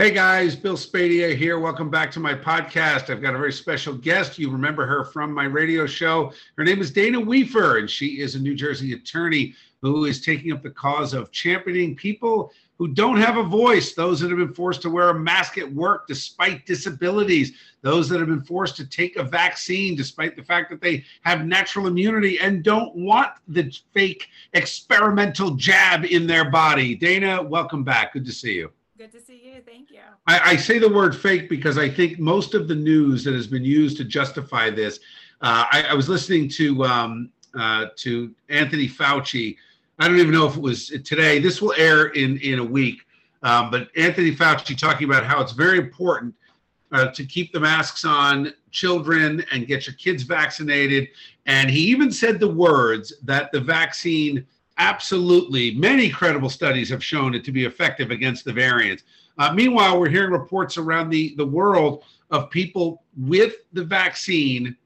Hey guys, Bill Spadea here. Welcome back to my podcast. I've got a very special guest. You remember her from my radio show. Her name is Dana Wefer, and she is a New Jersey attorney who is taking up the cause of championing people who don't have a voice, those that have been forced to wear a mask at work despite disabilities, those that have been forced to take a vaccine despite the fact that they have natural immunity and don't want the fake experimental jab in their body. Dana, welcome back. Good to see you. Good to see you. Thank you. I, I, say the word fake because I think most of the news that has been used to justify this. Uh, I, I, was listening to um, uh, to Anthony Fauci. I don't even know if it was today. This will air in in a week. Um, but Anthony Fauci talking about how it's very important uh, to keep the masks on children and get your kids vaccinated. And he even said the words that the vaccine absolutely many credible studies have shown it to be effective against the variants. Uh, meanwhile, we're hearing reports around the, the world of people with the vaccine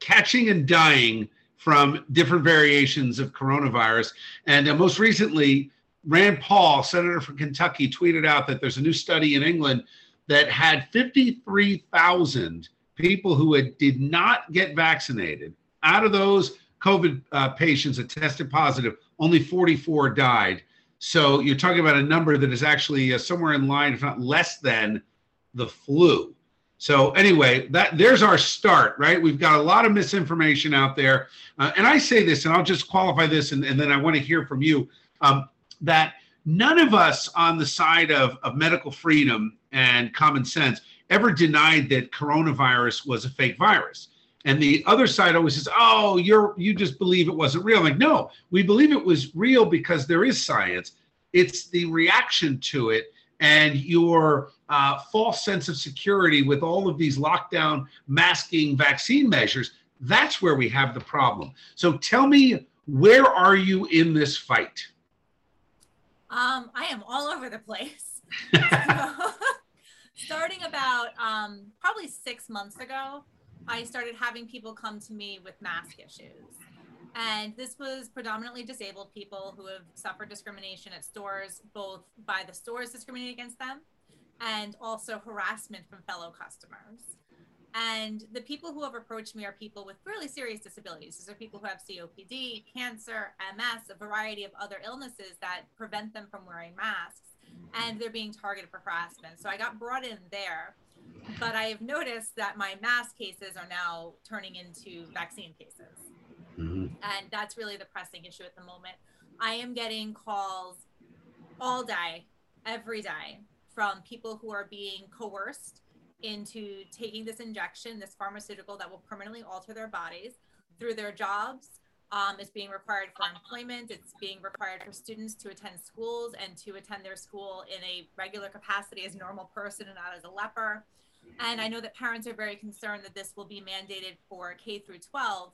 catching and dying from different variations of coronavirus. And uh, most recently, Rand Paul, senator from Kentucky, tweeted out that there's a new study in England that had 53,000 people who had, did not get vaccinated. Out of those COVID uh, patients that tested positive, only 44 died. So you're talking about a number that is actually uh, somewhere in line, if not less than the flu. So anyway, that there's our start, right? We've got a lot of misinformation out there, uh, and I say this, and I'll just qualify this, and, and then I want to hear from you um, that none of us on the side of, of medical freedom and common sense ever denied that coronavirus was a fake virus. And the other side always says, "Oh, you're you just believe it wasn't real." I'm like, no, we believe it was real because there is science. It's the reaction to it and your uh, false sense of security with all of these lockdown, masking, vaccine measures. That's where we have the problem. So tell me, where are you in this fight? Um, I am all over the place. starting about um, probably six months ago, I started having people come to me with mask issues. And this was predominantly disabled people who have suffered discrimination at stores, both by the stores discriminating against them and also harassment from fellow customers. And the people who have approached me are people with really serious disabilities. These are people who have COPD, cancer, MS, a variety of other illnesses that prevent them from wearing masks. And they're being targeted for harassment. So I got brought in there but I have noticed that my mask cases are now turning into vaccine cases. Mm-hmm. And that's really the pressing issue at the moment. I am getting calls all day, every day, from people who are being coerced into taking this injection, this pharmaceutical that will permanently alter their bodies through their jobs. Um, it's being required for employment. It's being required for students to attend schools and to attend their school in a regular capacity as a normal person and not as a leper. And I know that parents are very concerned that this will be mandated for K through 12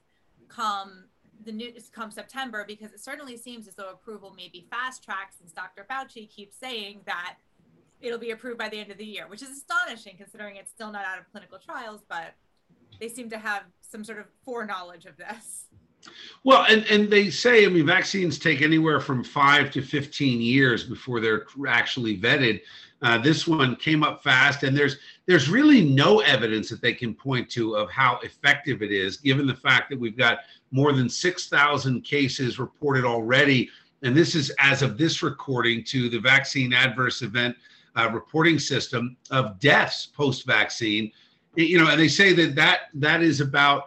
come the new come September because it certainly seems as though approval may be fast tracked since Dr. Fauci keeps saying that it'll be approved by the end of the year, which is astonishing considering it's still not out of clinical trials, but they seem to have some sort of foreknowledge of this. Well, and, and they say, I mean, vaccines take anywhere from five to 15 years before they're actually vetted. Uh, this one came up fast, and there's there's really no evidence that they can point to of how effective it is, given the fact that we've got more than 6,000 cases reported already, and this is as of this recording to the vaccine adverse event uh, reporting system of deaths post-vaccine. You know, and they say that that that is about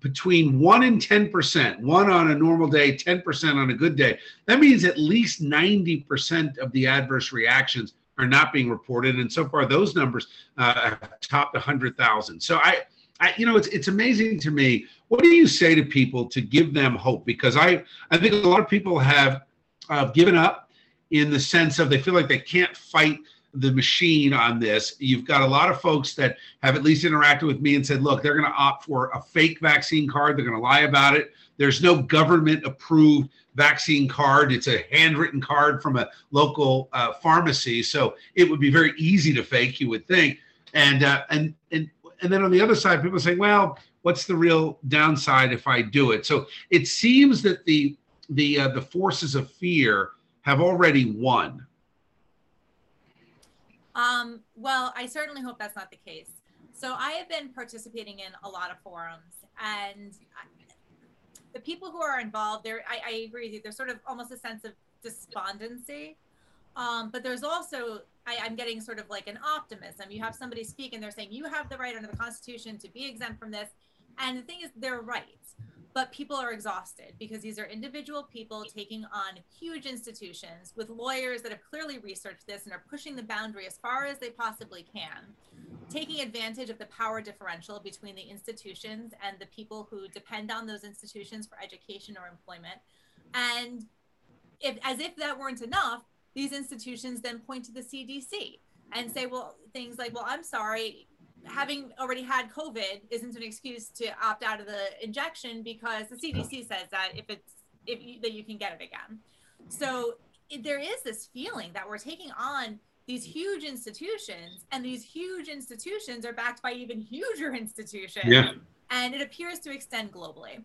between 1 and 10%, one on a normal day, 10% on a good day. That means at least 90% of the adverse reactions are not being reported, and so far those numbers uh, have topped 100,000. So I, I, you know, it's it's amazing to me. What do you say to people to give them hope? Because I I think a lot of people have uh, given up, in the sense of they feel like they can't fight the machine on this. You've got a lot of folks that have at least interacted with me and said, look, they're going to opt for a fake vaccine card. They're going to lie about it. There's no government approved vaccine card. It's a handwritten card from a local uh, pharmacy. So it would be very easy to fake, you would think. And, uh, and, and, and then on the other side, people are saying, well, what's the real downside if I do it? So it seems that the, the, uh, the forces of fear have already won um, well, I certainly hope that's not the case. So I have been participating in a lot of forums, and the people who are involved, there, I, I, agree with you. There's sort of almost a sense of despondency, um, but there's also I, I'm getting sort of like an optimism. You have somebody speak, and they're saying you have the right under the Constitution to be exempt from this, and the thing is, they're right but people are exhausted because these are individual people taking on huge institutions with lawyers that have clearly researched this and are pushing the boundary as far as they possibly can, taking advantage of the power differential between the institutions and the people who depend on those institutions for education or employment. And if, as if that weren't enough, these institutions then point to the CDC and say, well, things like, well, I'm sorry, having already had COVID isn't an excuse to opt out of the injection because the CDC says that if it's if you, that you can get it again. So it, there is this feeling that we're taking on these huge institutions, and these huge institutions are backed by even huger institutions. Yeah. And it appears to extend globally.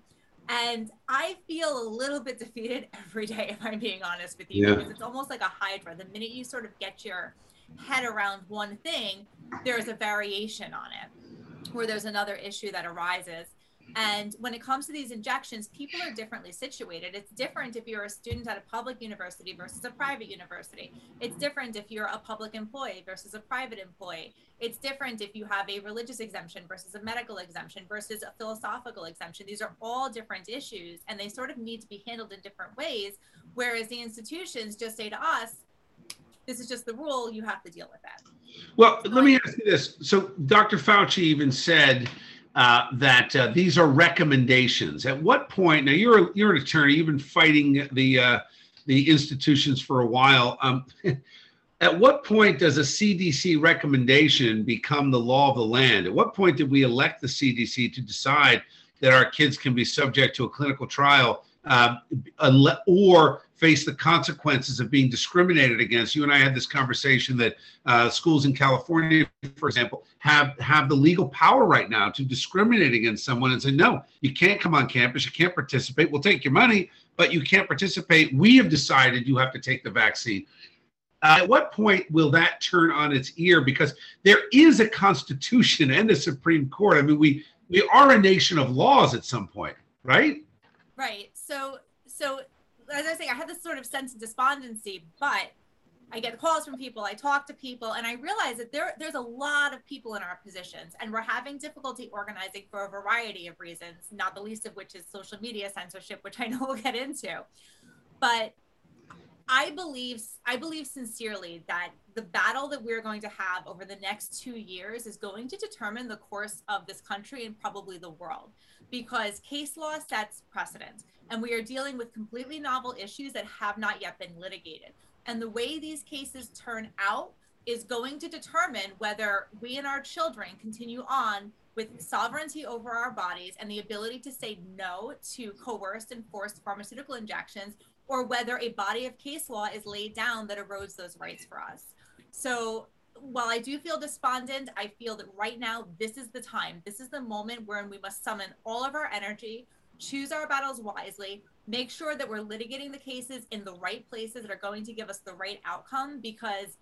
And I feel a little bit defeated every day, if I'm being honest with you, yeah. because it's almost like a hydra. The minute you sort of get your head around one thing, there's a variation on it where there's another issue that arises. And when it comes to these injections, people are differently situated. It's different if you're a student at a public university versus a private university. It's different if you're a public employee versus a private employee. It's different if you have a religious exemption versus a medical exemption versus a philosophical exemption. These are all different issues and they sort of need to be handled in different ways. Whereas the institutions just say to us, this is just the rule. You have to deal with that. Well, let me ask you this. So, Dr. Fauci even said uh, that uh, these are recommendations. At what point? Now, you're you're an attorney. You've been fighting the uh, the institutions for a while. Um, at what point does a CDC recommendation become the law of the land? At what point did we elect the CDC to decide that our kids can be subject to a clinical trial uh, or face the consequences of being discriminated against. You and I had this conversation that uh, schools in California, for example, have have the legal power right now to discriminate against someone and say, no, you can't come on campus, you can't participate. We'll take your money, but you can't participate. We have decided you have to take the vaccine. Uh, at what point will that turn on its ear? Because there is a constitution and a Supreme Court. I mean, we we are a nation of laws at some point, right? Right. So so as I was saying, I had this sort of sense of despondency, but I get calls from people, I talk to people, and I realize that there there's a lot of people in our positions, and we're having difficulty organizing for a variety of reasons, not the least of which is social media censorship, which I know we'll get into. But I believe I believe sincerely that the battle that we're going to have over the next two years is going to determine the course of this country and probably the world because case law sets precedent and we are dealing with completely novel issues that have not yet been litigated. And the way these cases turn out is going to determine whether we and our children continue on with sovereignty over our bodies and the ability to say no to coerced and forced pharmaceutical injections, or whether a body of case law is laid down that erodes those rights for us. So while I do feel despondent, I feel that right now this is the time. This is the moment where we must summon all of our energy, choose our battles wisely, make sure that we're litigating the cases in the right places that are going to give us the right outcome because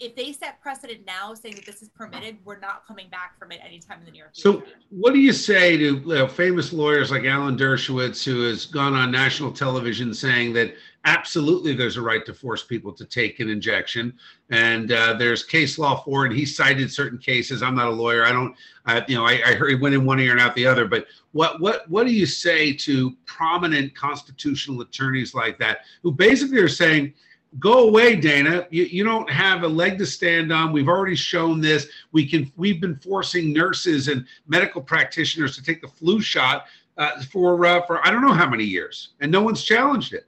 if they set precedent now saying that this is permitted, we're not coming back from it anytime in the near future. So, what do you say to you know, famous lawyers like Alan Dershowitz, who has gone on national television saying that absolutely there's a right to force people to take an injection, and uh, there's case law for it. He cited certain cases. I'm not a lawyer. I don't, uh, you know, I, I heard he went in one ear and out the other. But what what what do you say to prominent constitutional attorneys like that who basically are saying? Go away dana you, you don't have a leg to stand on we've already shown this we can we've been forcing nurses and medical practitioners to take the flu shot uh, for uh, for i don't know how many years and no one's challenged it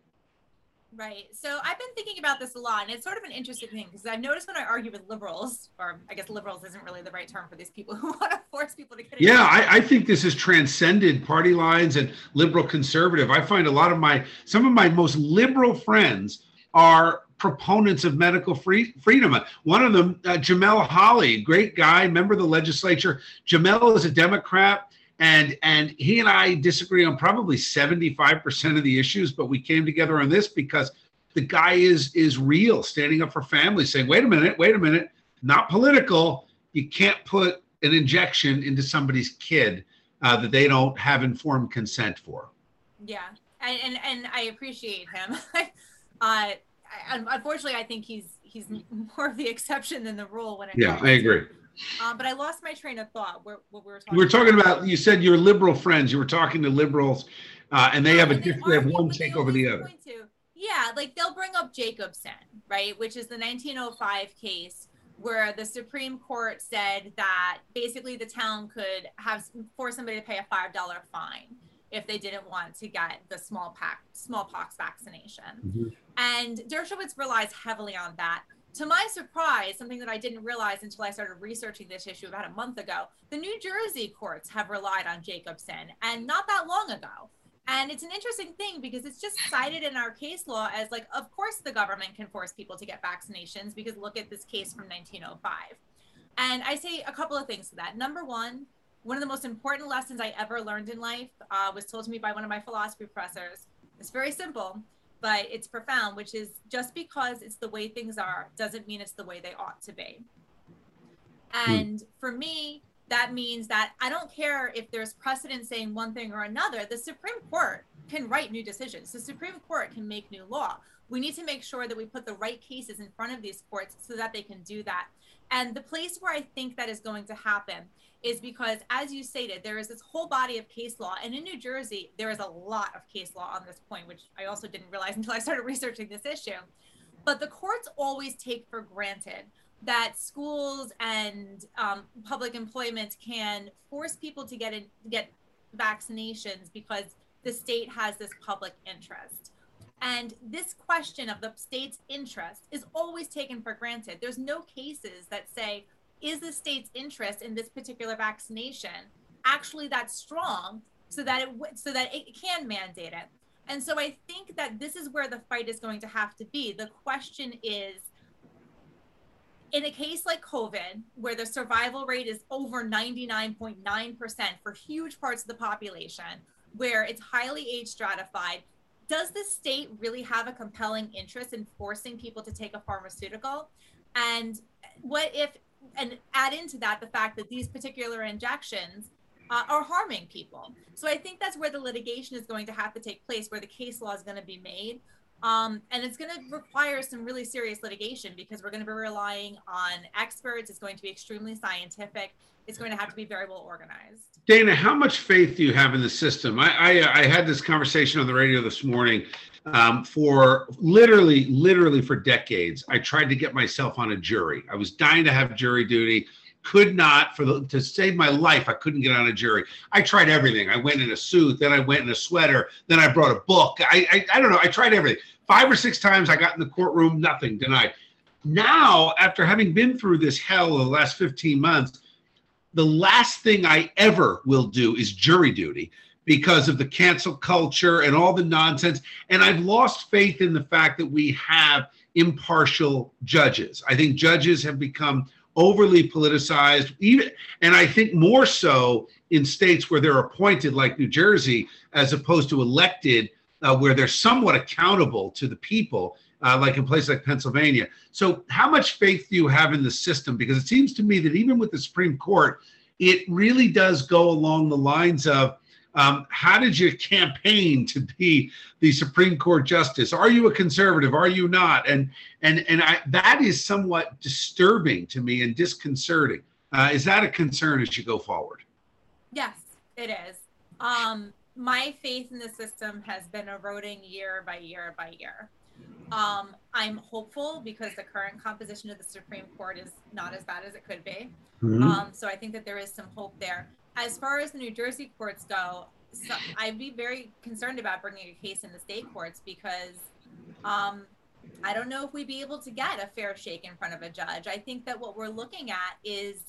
Right. So I've been thinking about this a lot, and it's sort of an interesting thing because I've noticed when I argue with liberals, or I guess liberals isn't really the right term for these people who want to force people to get. Yeah, I, I, think this has transcended party lines and liberal conservative. I find a lot of my some of my most liberal friends are proponents of medical free, freedom. One of them, uh, Jamel Holley, great guy, member of the legislature. Jamel is a Democrat and and he and I disagree on probably 75% of the issues, but we came together on this because the guy is is real, standing up for families, saying, "Wait a minute, wait a minute, not political. You can't put an injection into somebody's kid uh, that they don't have informed consent for." Yeah, and and, and I appreciate him. uh, unfortunately, I think he's he's more of the exception than the rule when it. Yeah, I agree. Um, but I lost my train of thought. Where, what we were talking. We were talking about. about. You said your liberal friends. You were talking to liberals, uh, and they have a different. They have one take over the other. To, yeah, like they'll bring up Jacobson, right, which is the 1905 case where the Supreme Court said that basically the town could have force somebody to pay a five dollar fine if they didn't want to get the smallpox smallpox vaccination. Mm-hmm. And Dershowitz relies heavily on that to my surprise, something that I didn't realize until I started researching this issue about a month ago, the New Jersey courts have relied on Jacobson and not that long ago. And it's an interesting thing because it's just cited in our case law as like, of course, the government can force people to get vaccinations because look at this case from 1905. And I say a couple of things to that. Number one, one of the most important lessons I ever learned in life uh, was told to me by one of my philosophy professors. It's very simple but it's profound, which is just because it's the way things are doesn't mean it's the way they ought to be. Hmm. And mm. for me, that means that I don't care if there's precedent saying one thing or another. The Supreme Court can write new decisions. The Supreme Court can make new law. We need to make sure that we put the right cases in front of these courts so that they can do that. And the place where I think that is going to happen is because, as you stated, there is this whole body of case law. And in New Jersey, there is a lot of case law on this point, which I also didn't realize until I started researching this issue. But the courts always take for granted that schools and um, public employment can force people to get in, get vaccinations because the state has this public interest. And this question of the state's interest is always taken for granted. There's no cases that say, is the state's interest in this particular vaccination actually that strong so that it so that it can mandate it? And so i think that this is where the fight is going to have to be. The question is in a case like covid where the survival rate is over 99.9% for huge parts of the population where it's highly age stratified does the state really have a compelling interest in forcing people to take a pharmaceutical? And what if and add into that the fact that these particular injections uh, are harming people. So I think that's where the litigation is going to have to take place, where the case law is going to be made. Um, and it's going to require some really serious litigation because we're going to be relying on experts. It's going to be extremely scientific. It's going to have to be very well organized. Dana, how much faith do you have in the system? I, I, I had this conversation on the radio this morning um, for literally, literally for decades, I tried to get myself on a jury. I was dying to have jury duty. Could not for the to save my life. I couldn't get on a jury. I tried everything. I went in a suit, then I went in a sweater, then I brought a book. I, I, I don't know. I tried everything. Five or six times I got in the courtroom, nothing denied. Now, after having been through this hell the last 15 months, the last thing I ever will do is jury duty because of the cancel culture and all the nonsense. And I've lost faith in the fact that we have impartial judges. I think judges have become overly politicized, even, and I think more so in states where they're appointed, like New Jersey, as opposed to elected, uh, where they're somewhat accountable to the people. Uh, like in places like Pennsylvania. So, how much faith do you have in the system? Because it seems to me that even with the Supreme Court, it really does go along the lines of um, how did you campaign to be the Supreme Court justice? Are you a conservative? Are you not? And and and I, that is somewhat disturbing to me and disconcerting. Uh, is that a concern as you go forward? Yes, it is. Um, my faith in the system has been eroding year by year by year. Um, I'm hopeful because the current composition of the Supreme Court is not as bad as it could be. Mm-hmm. Um, so I think that there is some hope there as far as the New Jersey courts go, so I'd be very concerned about bringing a case in the state courts because um, I don't know if we'd be able to get a fair shake in front of a judge. I think that what we're looking at is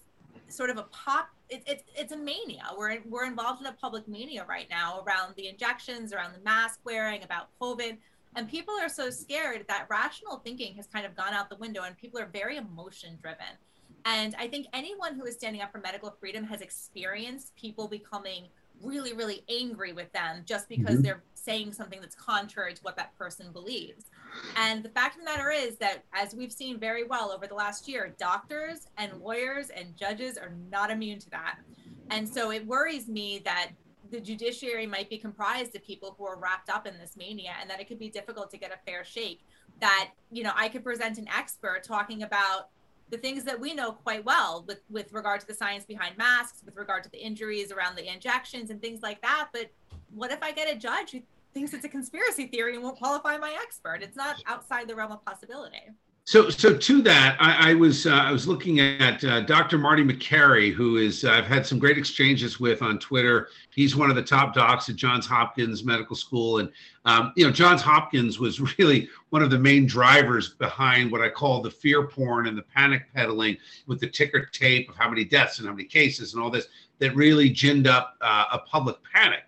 sort of a pop. It, it, it's a mania. We're we're involved in a public mania right now around the injections, around the mask wearing, about COVID, and people are so scared that rational thinking has kind of gone out the window, and people are very emotion driven. And I think anyone who is standing up for medical freedom has experienced people becoming really, really angry with them just because mm-hmm. they're saying something that's contrary to what that person believes. And the fact of the matter is that, as we've seen very well over the last year, doctors and lawyers and judges are not immune to that. And so it worries me that the judiciary might be comprised of people who are wrapped up in this mania and that it could be difficult to get a fair shake. That, you know, I could present an expert talking about the things that we know quite well with, with regard to the science behind masks, with regard to the injuries around the injections and things like that. But what if I get a judge who thinks it's a conspiracy theory and won't qualify my expert? It's not outside the realm of possibility. So, so to that, I, I was uh, I was looking at uh, Dr. Marty Makary, who is uh, I've had some great exchanges with on Twitter. He's one of the top docs at Johns Hopkins Medical School, and um, you know Johns Hopkins was really one of the main drivers behind what I call the fear porn and the panic peddling with the ticker tape of how many deaths and how many cases and all this that really ginned up uh, a public panic.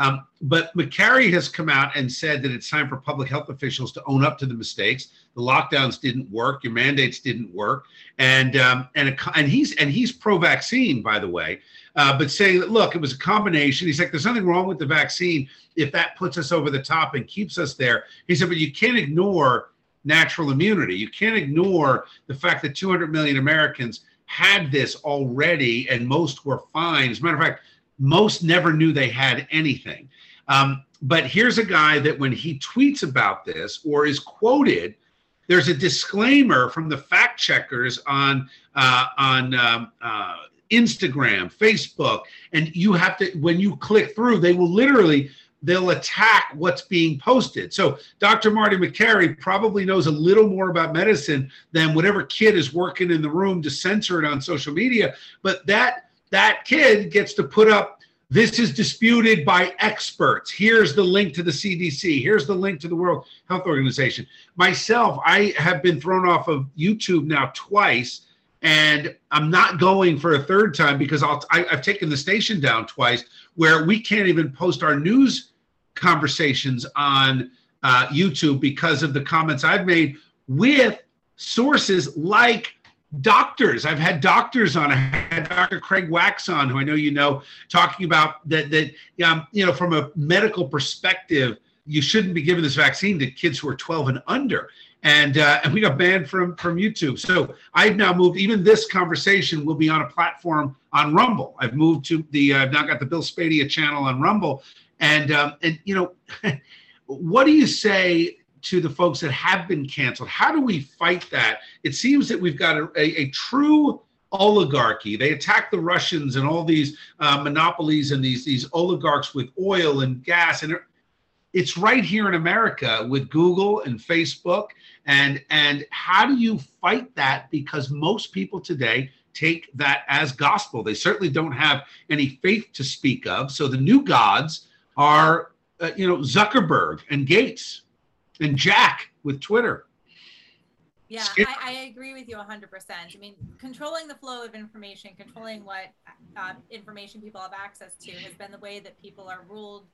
Um, but Makary has come out and said that it's time for public health officials to own up to the mistakes. The lockdowns didn't work. Your mandates didn't work, and um, and a, and he's and he's pro-vaccine, by the way. Uh, but saying that look, it was a combination. He's like, there's nothing wrong with the vaccine if that puts us over the top and keeps us there. He said, but you can't ignore natural immunity. You can't ignore the fact that 200 million Americans had this already, and most were fine. As a matter of fact most never knew they had anything. Um, but here's a guy that when he tweets about this or is quoted, there's a disclaimer from the fact checkers on uh, on um, uh, Instagram, Facebook, and you have to when you click through, they will literally they'll attack what's being posted. So Dr. Marty Makary probably knows a little more about medicine than whatever kid is working in the room to censor it on social media. But that that kid gets to put up this is disputed by experts. Here's the link to the CDC. Here's the link to the World Health Organization. Myself, I have been thrown off of YouTube now twice, and I'm not going for a third time because I'll, I, have taken the station down twice where we can't even post our news conversations on uh, YouTube because of the comments I've made with sources like doctors. I've had doctors on. I had Dr. Craig Wax on, who I know you know, talking about that. That um, you know, from a medical perspective, you shouldn't be giving this vaccine to kids who are 12 and under. And uh, and we got banned from from YouTube. So I've now moved. Even this conversation will be on a platform on Rumble. I've moved to the. Uh, I've now got the Bill Spadea channel on Rumble. And um, and you know, what do you say to the folks that have been canceled. How do we fight that? It seems that we've got a, a, a true oligarchy. They attack the Russians and all these uh, monopolies and these these oligarchs with oil and gas, and it's right here in America with Google and Facebook. And and how do you fight that? Because most people today take that as gospel. They certainly don't have any faith to speak of. So the new gods are, uh, you know, Zuckerberg and Gates and Jack with Twitter. Yeah, I, I, agree with you 100%. I mean, controlling the flow of information, controlling what uh, information people have access to has been the way that people are ruled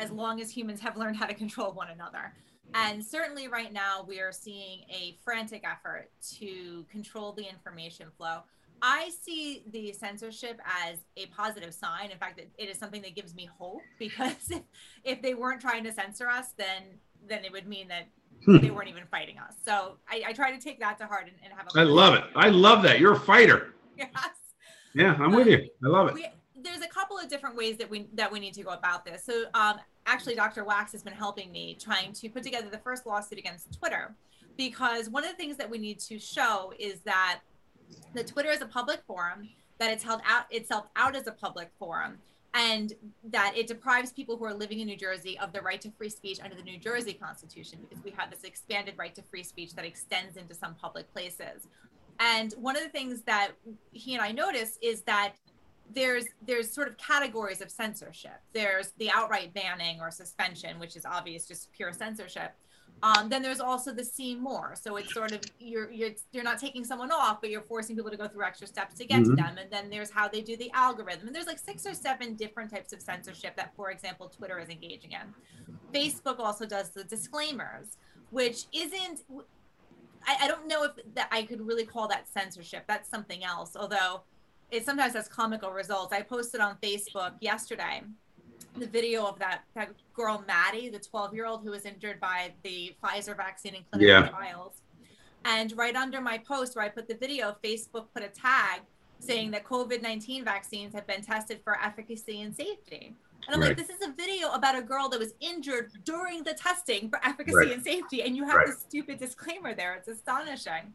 as long as humans have learned how to control one another. And certainly right now, we are seeing a frantic effort to control the information flow. I see the censorship as a positive sign. In fact, it is something that gives me hope because if, if they weren't trying to censor us, then then it would mean that hmm. they weren't even fighting us. So I, I, try to take that to heart and, and have. A I love it. I love that. You're a fighter. Yes. Yeah, I'm um, with you. I love it. We, there's a couple of different ways that we that we need to go about this. So um, actually, Dr. Wax has been helping me trying to put together the first lawsuit against Twitter, because one of the things that we need to show is that the Twitter is a public forum, that it's held out itself out as a public forum, and that it deprives people who are living in New Jersey of the right to free speech under the New Jersey Constitution because we have this expanded right to free speech that extends into some public places. And one of the things that he and I notice is that there's there's sort of categories of censorship. There's the outright banning or suspension, which is obvious, just pure censorship. Um, then there's also the see more. So it's sort of you're you're you're not taking someone off, but you're forcing people to go through extra steps to get mm-hmm. to them. And then there's how they do the algorithm. And there's like six or seven different types of censorship that, for example, Twitter is engaging in. Facebook also does the disclaimers, which isn't. I, I don't know if that I could really call that censorship. That's something else. Although it sometimes has comical results. I posted on Facebook yesterday the video of that that girl Maddie, the 12 year old who was injured by the Pfizer vaccine in clinical yeah. trials. And right under my post where I put the video, Facebook put a tag saying that COVID 19 vaccines have been tested for efficacy and safety. And I'm right. like, this is a video about a girl that was injured during the testing for efficacy right. and safety. And you have right. this stupid disclaimer there. It's astonishing.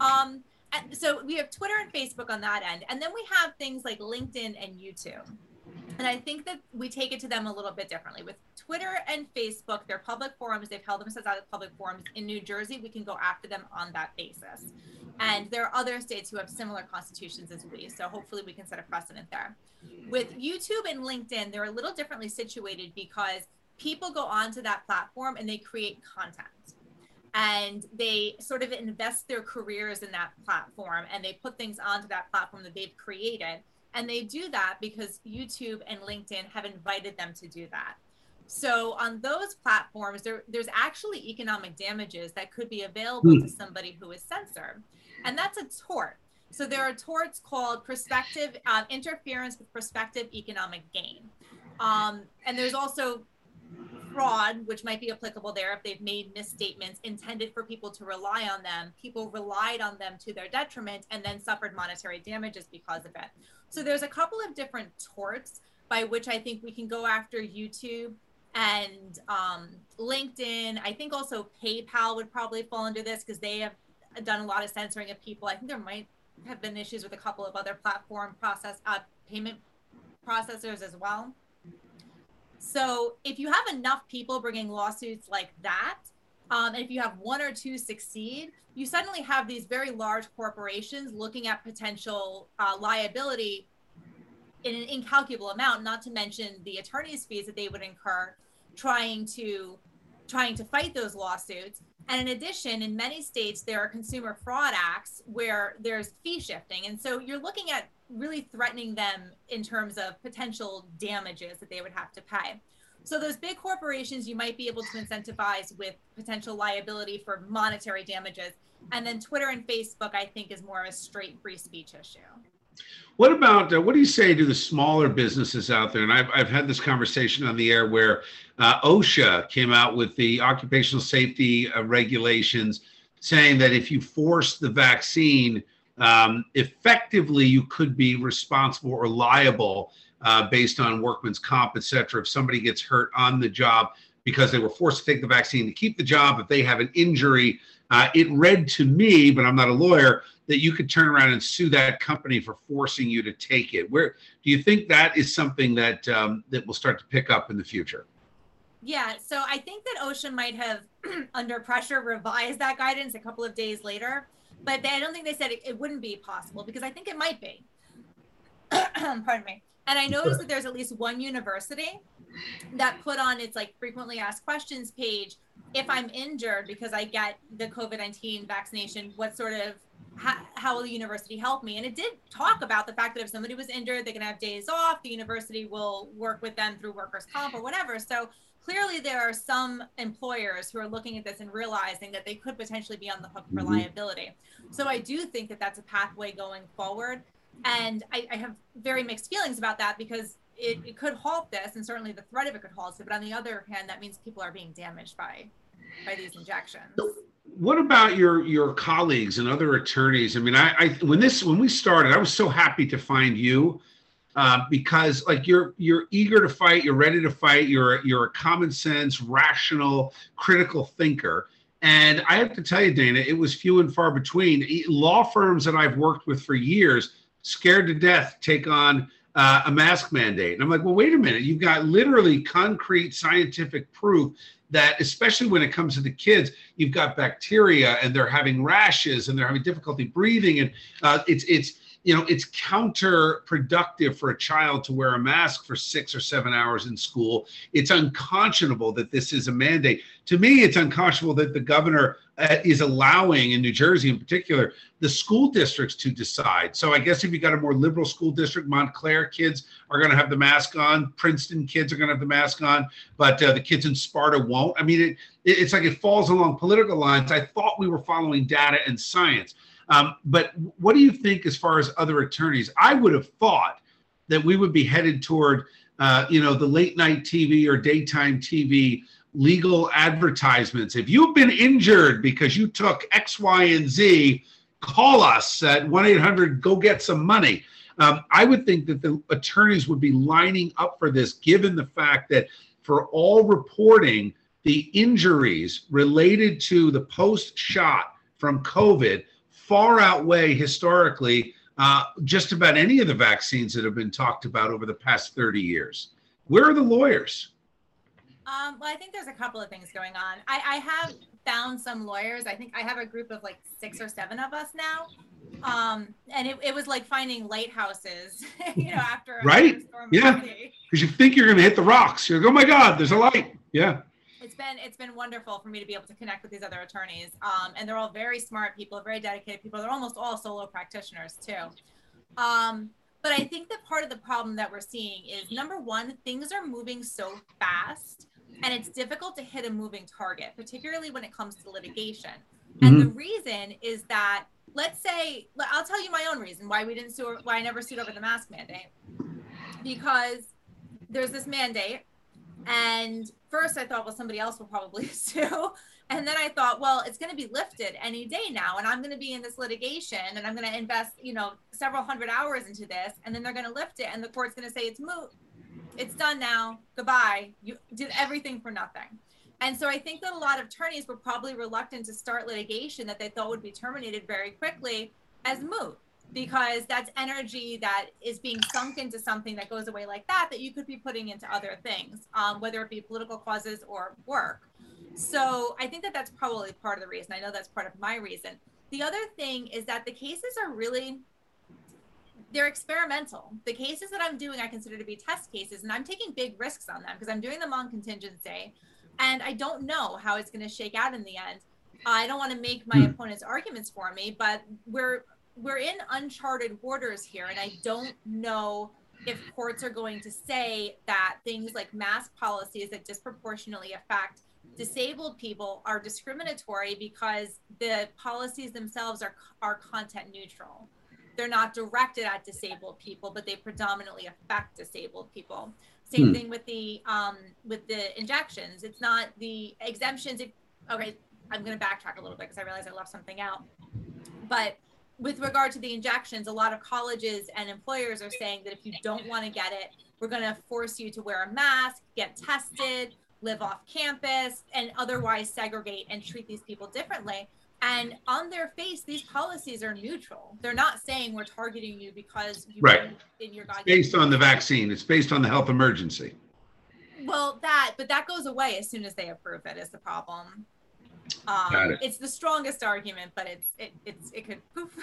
Um, and so we have Twitter and Facebook on that end. And then we have things like LinkedIn and YouTube. And I think that we take it to them a little bit differently. With Twitter and Facebook, they're public forums. They've held themselves out as public forums. In New Jersey, we can go after them on that basis. And there are other states who have similar constitutions as we. So hopefully we can set a precedent there. With YouTube and LinkedIn, they're a little differently situated because people go onto that platform and they create content and they sort of invest their careers in that platform and they put things onto that platform that they've created and they do that because YouTube and LinkedIn have invited them to do that. So on those platforms, there, there's actually economic damages that could be available mm. to somebody who is censored. And that's a tort. So there are torts called prospective uh, interference with prospective economic gain. Um, and there's also fraud, which might be applicable there if they've made misstatements intended for people to rely on them. People relied on them to their detriment and then suffered monetary damages because of it. So there's a couple of different torts by which I think we can go after YouTube and um, LinkedIn. I think also PayPal would probably fall under this because they have done a lot of censoring of people. I think there might have been issues with a couple of other platform process uh, payment processors as well. So if you have enough people bringing lawsuits like that, um, and if you have one or two succeed, you suddenly have these very large corporations looking at potential uh, liability in an incalculable amount, not to mention the attorney's fees that they would incur trying to trying to fight those lawsuits. And in addition, in many states, there are consumer fraud acts where there's fee shifting. And so you're looking at really threatening them in terms of potential damages that they would have to pay. So those big corporations you might be able to incentivize with potential liability for monetary damages. And then Twitter and Facebook, I think, is more of a straight free speech issue. What about uh, what do you say to the smaller businesses out there? And I've, I've had this conversation on the air where uh, OSHA came out with the occupational safety uh, regulations saying that if you force the vaccine, um, effectively you could be responsible or liable uh, based on workman's comp, et cetera. If somebody gets hurt on the job because they were forced to take the vaccine to keep the job, if they have an injury, uh, it read to me, but I'm not a lawyer, that you could turn around and sue that company for forcing you to take it. Where do you think that is something that um, that will start to pick up in the future? Yeah, so I think that OSHA might have, under pressure, revised that guidance a couple of days later, but they, I don't think they said it, it wouldn't be possible because I think it might be. Pardon me. And I noticed that there's at least one university that put on its like frequently asked questions page if I'm injured because I get the COVID 19 vaccination, what sort of how, how, will the university help me? And it did talk about the fact that if somebody was injured, they can have days off. The university will work with them through workers' comp or whatever. So clearly, there are some employers who are looking at this and realizing that they could potentially be on the hook for mm-hmm. liability. So I do think that that's a pathway going forward. And I, I have very mixed feelings about that because it, it, could halt this, and certainly the threat of it could halt it. But on the other hand, that means people are being damaged by by these injections. What about your your colleagues and other attorneys? I mean, I, I when this when we started, I was so happy to find you uh, because like you're you're eager to fight, you're ready to fight, you're you're a common sense, rational, critical thinker. And I have to tell you, Dana, it was few and far between. Law firms that I've worked with for years scared to death take on uh, a mask mandate. And I'm like, well, wait a minute. You've got literally concrete scientific proof that, especially when it comes to the kids, you've got bacteria and they're having rashes and they're having difficulty breathing. And uh, it's, it's, you know, it's counterproductive for a child to wear a mask for six or seven hours in school. It's unconscionable that this is a mandate. To me, it's unconscionable that the governor uh, is allowing, in New Jersey in particular, the school districts to decide. So I guess if you got a more liberal school district, Montclair kids are going to have the mask on, Princeton kids are going to have the mask on, but uh, the kids in Sparta won't. I mean, it, it's like it falls along political lines. I thought we were following data and science. Um, but what do you think as far as other attorneys? I would have thought that we would be headed toward, uh, you know, the late night TV or daytime TV legal advertisements. If you've been injured because you took X, Y, and Z, call us at 1 800 go get some money. Um, I would think that the attorneys would be lining up for this, given the fact that for all reporting, the injuries related to the post shot from COVID far outweigh historically uh, just about any of the vaccines that have been talked about over the past 30 years. Where are the lawyers? Um, well, I think there's a couple of things going on. I, I, have found some lawyers. I think I have a group of like six or seven of us now. Um, and it, it was like finding lighthouses, you know, after right, yeah, because you think you're going to hit the rocks. You're like, oh my god, there's a light. Yeah, it's been it's been wonderful for me to be able to connect with these other attorneys, um, and they're all very smart people, very dedicated people. They're almost all solo practitioners too. Um, but I think that part of the problem that we're seeing is number one, things are moving so fast and it's difficult to hit a moving target, particularly when it comes to litigation. Mm-hmm. And the reason is that, let's say, I'll tell you my own reason why we didn't sue, why I never sued over the mask mandate. Because there's this mandate, and first I thought, well, somebody else will probably sue. And then I thought, well, it's going to be lifted any day now, and I'm going to be in this litigation, and I'm going to invest, you know, several hundred hours into this, and then they're going to lift it, and the court's going to say it's moot it's done now. Goodbye. You did everything for nothing. And so I think that a lot of attorneys were probably reluctant to start litigation that they thought would be terminated very quickly as moot because that's energy that is being sunk into something that goes away like that that you could be putting into other things, um, whether it be political causes or work. So I think that that's probably part of the reason. I know that's part of my reason. The other thing is that the cases are really they're experimental. The cases that I'm doing, I consider to be test cases, and I'm taking big risks on them because I'm doing them on contingency, and I don't know how it's going to shake out in the end. I don't want to make my hmm. opponent's arguments for me, but we're we're in uncharted waters here, and I don't know if courts are going to say that things like mask policies that disproportionately affect disabled people are discriminatory because the policies themselves are are content neutral they're not directed at disabled people, but they predominantly affect disabled people. Same hmm. thing with the um, with the injections. It's not the exemptions. If, okay, I'm going to backtrack a little bit because I realize I left something out. But with regard to the injections, a lot of colleges and employers are saying that if you don't want to get it, we're going to force you to wear a mask, get tested, live off campus, and otherwise segregate and treat these people differently. And on their face, these policies are neutral. They're not saying we're targeting you because you right. in your it's based on the vaccine. It's based on the health emergency. Well, that but that goes away as soon as they approve it. Is the problem? Um, it. It's the strongest argument, but it's it it's it could poof.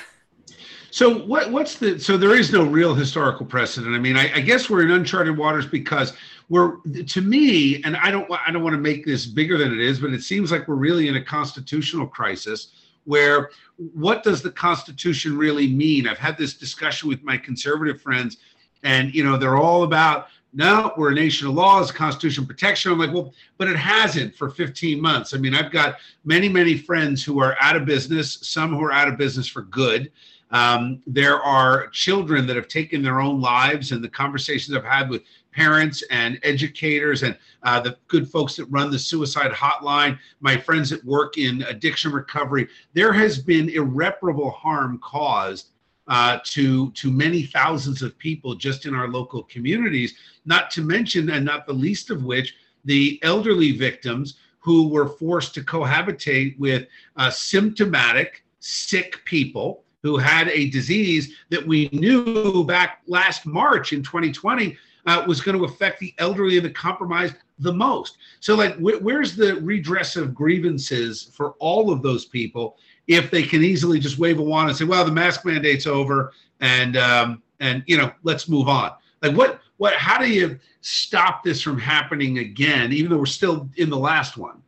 So what what's the so there is no real historical precedent. I mean, I, I, guess we're in uncharted waters because we're to me, and I don't I don't want to make this bigger than it is, but it seems like we're really in a constitutional crisis where what does the Constitution really mean? I've had this discussion with my conservative friends, and you know they're all about no, we're a nation of laws, Constitution protection. I'm like, well, but it hasn't for 15 months. I mean, I've got many, many friends who are out of business, some who are out of business for good. Um, there are children that have taken their own lives, and the conversations I've had with parents and educators and uh, the good folks that run the suicide hotline, my friends that work in addiction recovery, there has been irreparable harm caused uh, to to many thousands of people just in our local communities. Not to mention, and not the least of which, the elderly victims who were forced to cohabitate with uh, symptomatic sick people who had a disease that we knew back last March in 2020 uh, was going to affect the elderly and the compromised the most. So, like, wh- where's the redress of grievances for all of those people? If they can easily just wave a wand and say, "Well, the mask mandate's over," and um, and you know, let's move on. Like, what what? How do you stop this from happening again, even though we're still in the last one?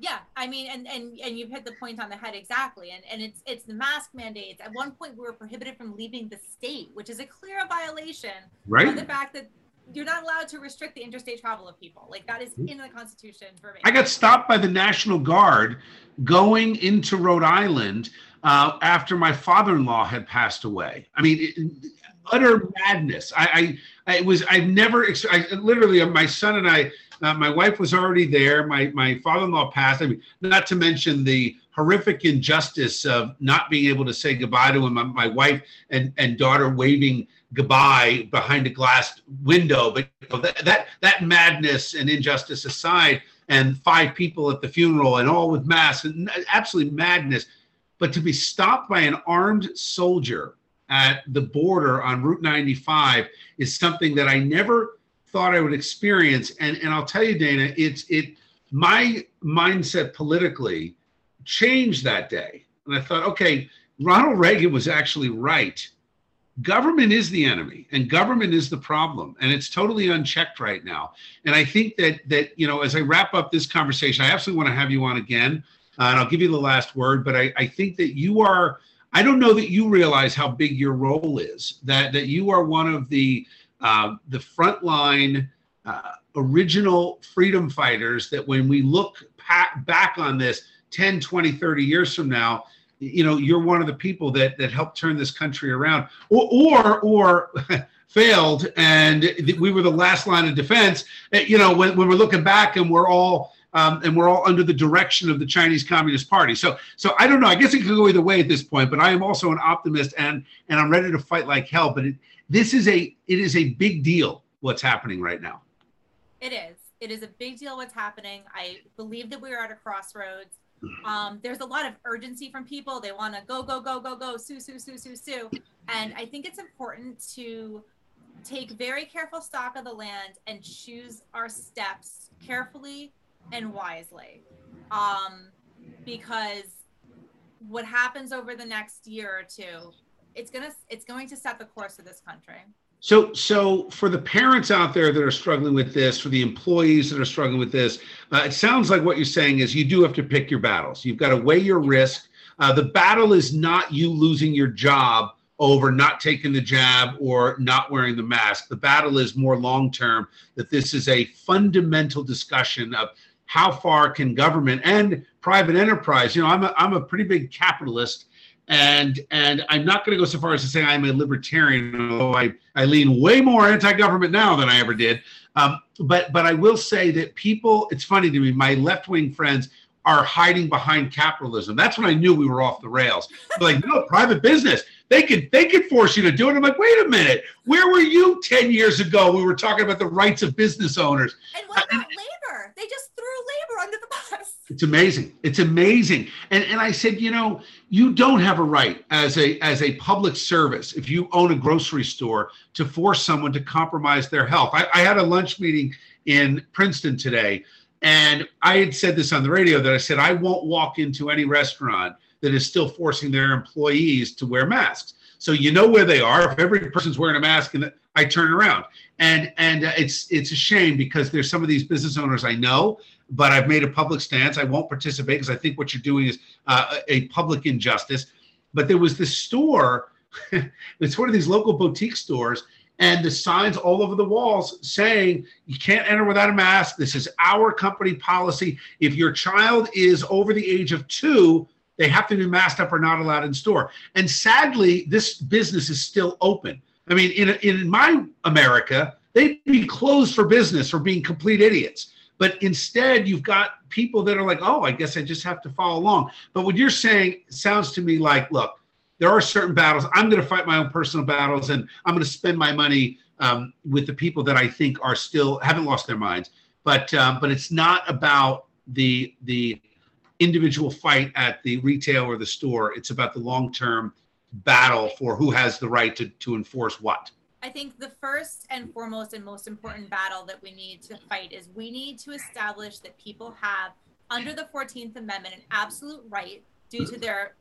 Yeah, I mean, and and and you've hit the point on the head exactly. And and it's it's the mask mandates. At one point, we were prohibited from leaving the state, which is a clear violation right. of the fact that you're not allowed to restrict the interstate travel of people. Like that is in the Constitution for me. I got stopped by the National Guard going into Rhode Island uh, after my father-in-law had passed away. I mean, it, utter madness. I, I, I was I've never I literally my son and I uh, my wife was already there. My my father-in-law passed. I mean, not to mention the horrific injustice of not being able to say goodbye to him. My, my wife and and daughter waving goodbye behind a glass window. But you know, that, that that madness and injustice aside, and five people at the funeral and all with masks and absolutely madness. But to be stopped by an armed soldier at the border on Route 95 is something that I never thought I would experience. And and I'll tell you, Dana, it's it my mindset politically changed that day. And I thought, okay, Ronald Reagan was actually right. Government is the enemy and government is the problem. And it's totally unchecked right now. And I think that that, you know, as I wrap up this conversation, I absolutely want to have you on again. Uh, and I'll give you the last word, but I, I think that you are I don't know that you realize how big your role is. That that you are one of the uh, the frontline uh, original freedom fighters that when we look back on this 10 20 30 years from now you know you're one of the people that that helped turn this country around or or, or failed and we were the last line of defense eh, you know when, when we're looking back and we're all um, and we're all under the direction of the Chinese Communist Party. So, so I don't know. I guess it could go either way at this point. But I am also an optimist, and and I'm ready to fight like hell. But it, this is a it is a big deal what's happening right now. It is. It is a big deal what's happening. I believe that we are at a crossroads. Um, there's a lot of urgency from people. They want to go, go, go, go, go, sue, sue, sue, sue, sue. And I think it's important to take very careful stock of the land and choose our steps carefully and wisely. Um, because what happens over the next year or two it's gonna it's going to set the course of this country. So, so for the parents out there that are struggling with this, for the employees that are struggling with this, uh, it sounds like what you're saying is you do have to pick your battles. You've got to weigh your risk. Uh, the battle is not you losing your job over not taking the jab or not wearing the mask. The battle is more long term. That this is a fundamental discussion of how far can government and private enterprise. You know, I'm a, I'm a pretty big capitalist and and I'm not going to go so far as to say I'm a libertarian, although I, I lean way more anti-government now than I ever did. Um, but but I will say that people, it's funny to me, my left-wing friends are hiding behind capitalism. That's when I knew we were off the rails. They're like, no, private business. They could they could force you to do it. I'm like, wait a minute, where were you 10 years ago? We were talking about the rights of business owners. And what about labor? They just threw labor under the bus. It's amazing. It's amazing. And and I said, you know, you don't have a right as a as a public service if you own a grocery store to force someone to compromise their health. I, I had a lunch meeting in Princeton today, and I had said this on the radio that I said I won't walk into any restaurant that is still forcing their employees to wear masks. So you know where they are. If every person's wearing a mask, and I turn around, and and it's it's a shame because there's some of these business owners I know but I've made a public stance. I won't participate because I think what you're doing is uh, a public injustice. But there was this store, it's one of these local boutique stores, and the signs all over the walls saying you can't enter without a mask. This is our company policy. If your child is over the age of two, they have to be masked up or not allowed in store. And sadly, this business is still open. I mean, in, in my America, they'd be closed for business for being complete idiots. But instead, you've got people that are like, oh, I guess I just have to follow along. But what you're saying sounds to me like, look, there are certain battles. I'm going to fight my own personal battles, and I'm going to spend my money um, with the people that I think are still haven't lost their minds. But um, but it's not about the the individual fight at the retail or the store. It's about the long term battle for who has the right to to enforce what. I think the first and foremost and most important battle that we need to fight is we need to establish that people have, under the 14th Amendment, an absolute right due to their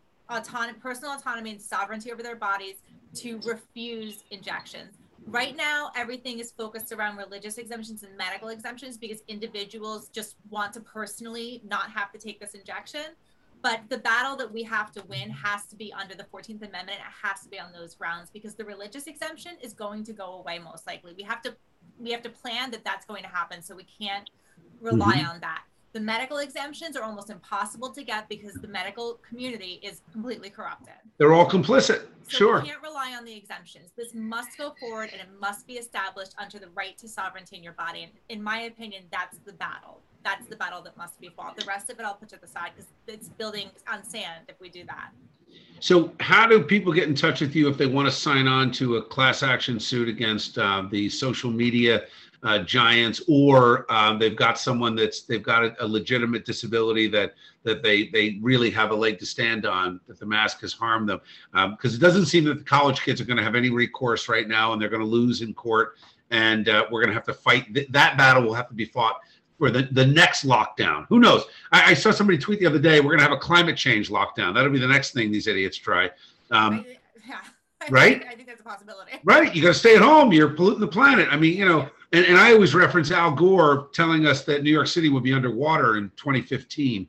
personal autonomy and sovereignty over their bodies to refuse injections. Right now, everything is focused around religious exemptions and medical exemptions because individuals just want to personally not have to take this injection. But the battle that we have to win has to be under the 14th Amendment. It has to be on those grounds because the religious exemption is going to go away most likely. We have to we have to plan that that's going to happen, so we can't rely mm-hmm. on that. The medical exemptions are almost impossible to get because the medical community is completely corrupted. They're all complicit. So sure. We can't rely on the exemptions. This must go forward and it must be established under the right to sovereignty in your body. And in my opinion, that's the battle. That's the battle that must be fought. The rest of it I'll put to the side because it's building on sand if we do that. So, how do people get in touch with you if they want to sign on to a class action suit against uh, the social media uh, giants, or um, they've got someone that's they've got a, a, legitimate disability that that they they really have a leg to stand on that the mask has harmed them because um, it doesn't seem that the college kids are going to have any recourse right now and they're going to lose in court and uh, we're going to have to fight Th- that battle will have to be fought for the, the next lockdown. Who knows? I, I saw somebody tweet the other day we're going to have a climate change lockdown. That'll be the next thing these idiots try. Um, yeah. right? I think that's a possibility. Right. You got to stay at home. You're polluting the planet. I mean you know and, and I always reference Al Gore telling us that New York City would be underwater in 2015.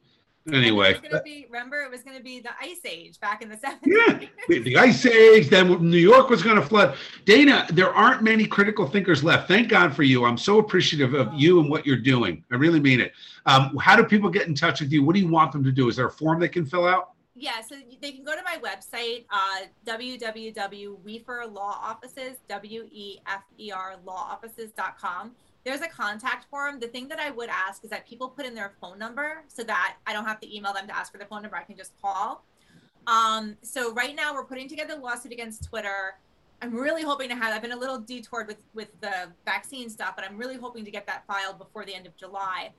Anyway, it was be, remember it was going to be the ice age back in the 70s. Yeah, the ice age. Then New York was going to flood. Dana, there aren't many critical thinkers left. Thank God for you. I'm so appreciative of you and what you're doing. I really mean it. Um, how do people get in touch with you? What do you want them to do? Is there a form they can fill out? yeah, so they can go to my website, uh, www.wefer law offices, W-E-F-E-R law offices.com. There's a contact form. The thing that I would ask is that people put in their phone number so that I don't have to email them to ask for their phone number. I can just call. Um, so right now we're putting together a lawsuit against Twitter. I'm really hoping to have. I've been a little detoured with with the vaccine stuff, but I'm really hoping to get that filed before the end of July.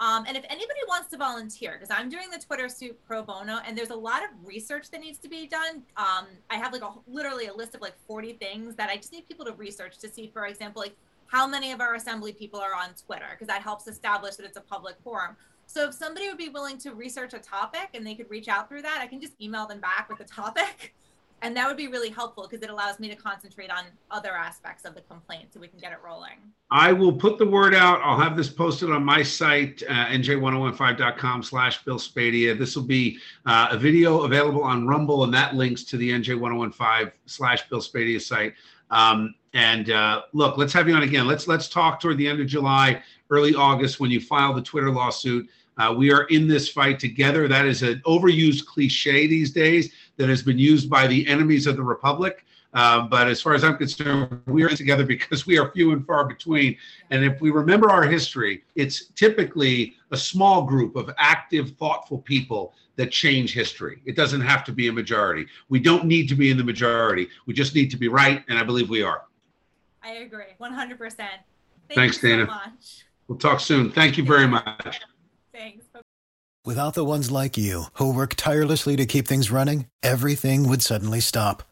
Um, and if anybody wants to volunteer, because I'm doing the Twitter suit pro bono, and there's a lot of research that needs to be done. Um, I have like a literally a list of like 40 things that I just need people to research to see, for example, like how many of our assembly people are on Twitter, because that helps establish that it's a public forum. So if somebody would be willing to research a topic and they could reach out through that, I can just email them back with the topic. and that would be really helpful because it allows me to concentrate on other aspects of the complaint so we can get it rolling i will put the word out i'll have this posted on my site uh, nj1015.com slash Bill Spadea. this will be uh, a video available on rumble and that links to the nj1015 slash Bill Spadea site um, and uh, look let's have you on again let's let's talk toward the end of july early august when you file the twitter lawsuit uh, we are in this fight together. That is an overused cliche these days that has been used by the enemies of the republic. Uh, but as far as I'm concerned, we are together because we are few and far between. And if we remember our history, it's typically a small group of active, thoughtful people that change history. It doesn't have to be a majority. We don't need to be in the majority. We just need to be right. And I believe we are. I agree 100%. Thank Thanks, Dana. So we'll talk soon. Thank you very much. Thanks. Without the ones like you, who work tirelessly to keep things running, everything would suddenly stop.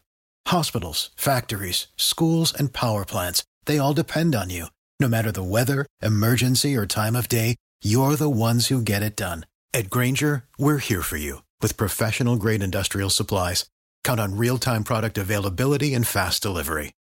Hospitals, factories, schools, and power plants, they all depend on you. No matter the weather, emergency, or time of day, you're the ones who get it done. At Grainger, we're here for you with professional grade industrial supplies. Count on real time product availability and fast delivery.